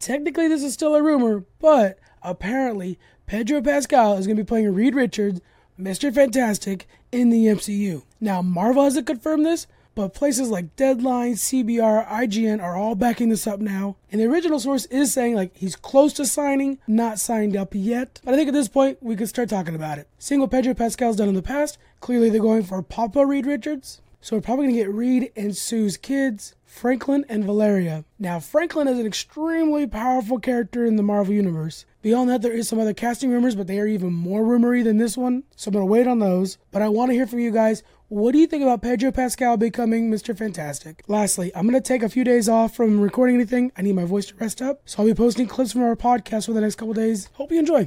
technically this is still a rumor, but apparently Pedro Pascal is going to be playing Reed Richards, Mr. Fantastic, in the MCU. Now, Marvel hasn't confirmed this, but places like Deadline, CBR, IGN are all backing this up now. And the original source is saying like he's close to signing, not signed up yet. But I think at this point we could start talking about it. Seeing what Pedro Pascal's done in the past, clearly they're going for Papa Reed Richards. So we're probably gonna get Reed and Sue's kids, Franklin and Valeria. Now, Franklin is an extremely powerful character in the Marvel Universe. Beyond that, there is some other casting rumors, but they are even more rumory than this one. So I'm gonna wait on those. But I want to hear from you guys. What do you think about Pedro Pascal becoming Mr. Fantastic? Lastly, I'm going to take a few days off from recording anything. I need my voice to rest up. So I'll be posting clips from our podcast for the next couple days. Hope you enjoy.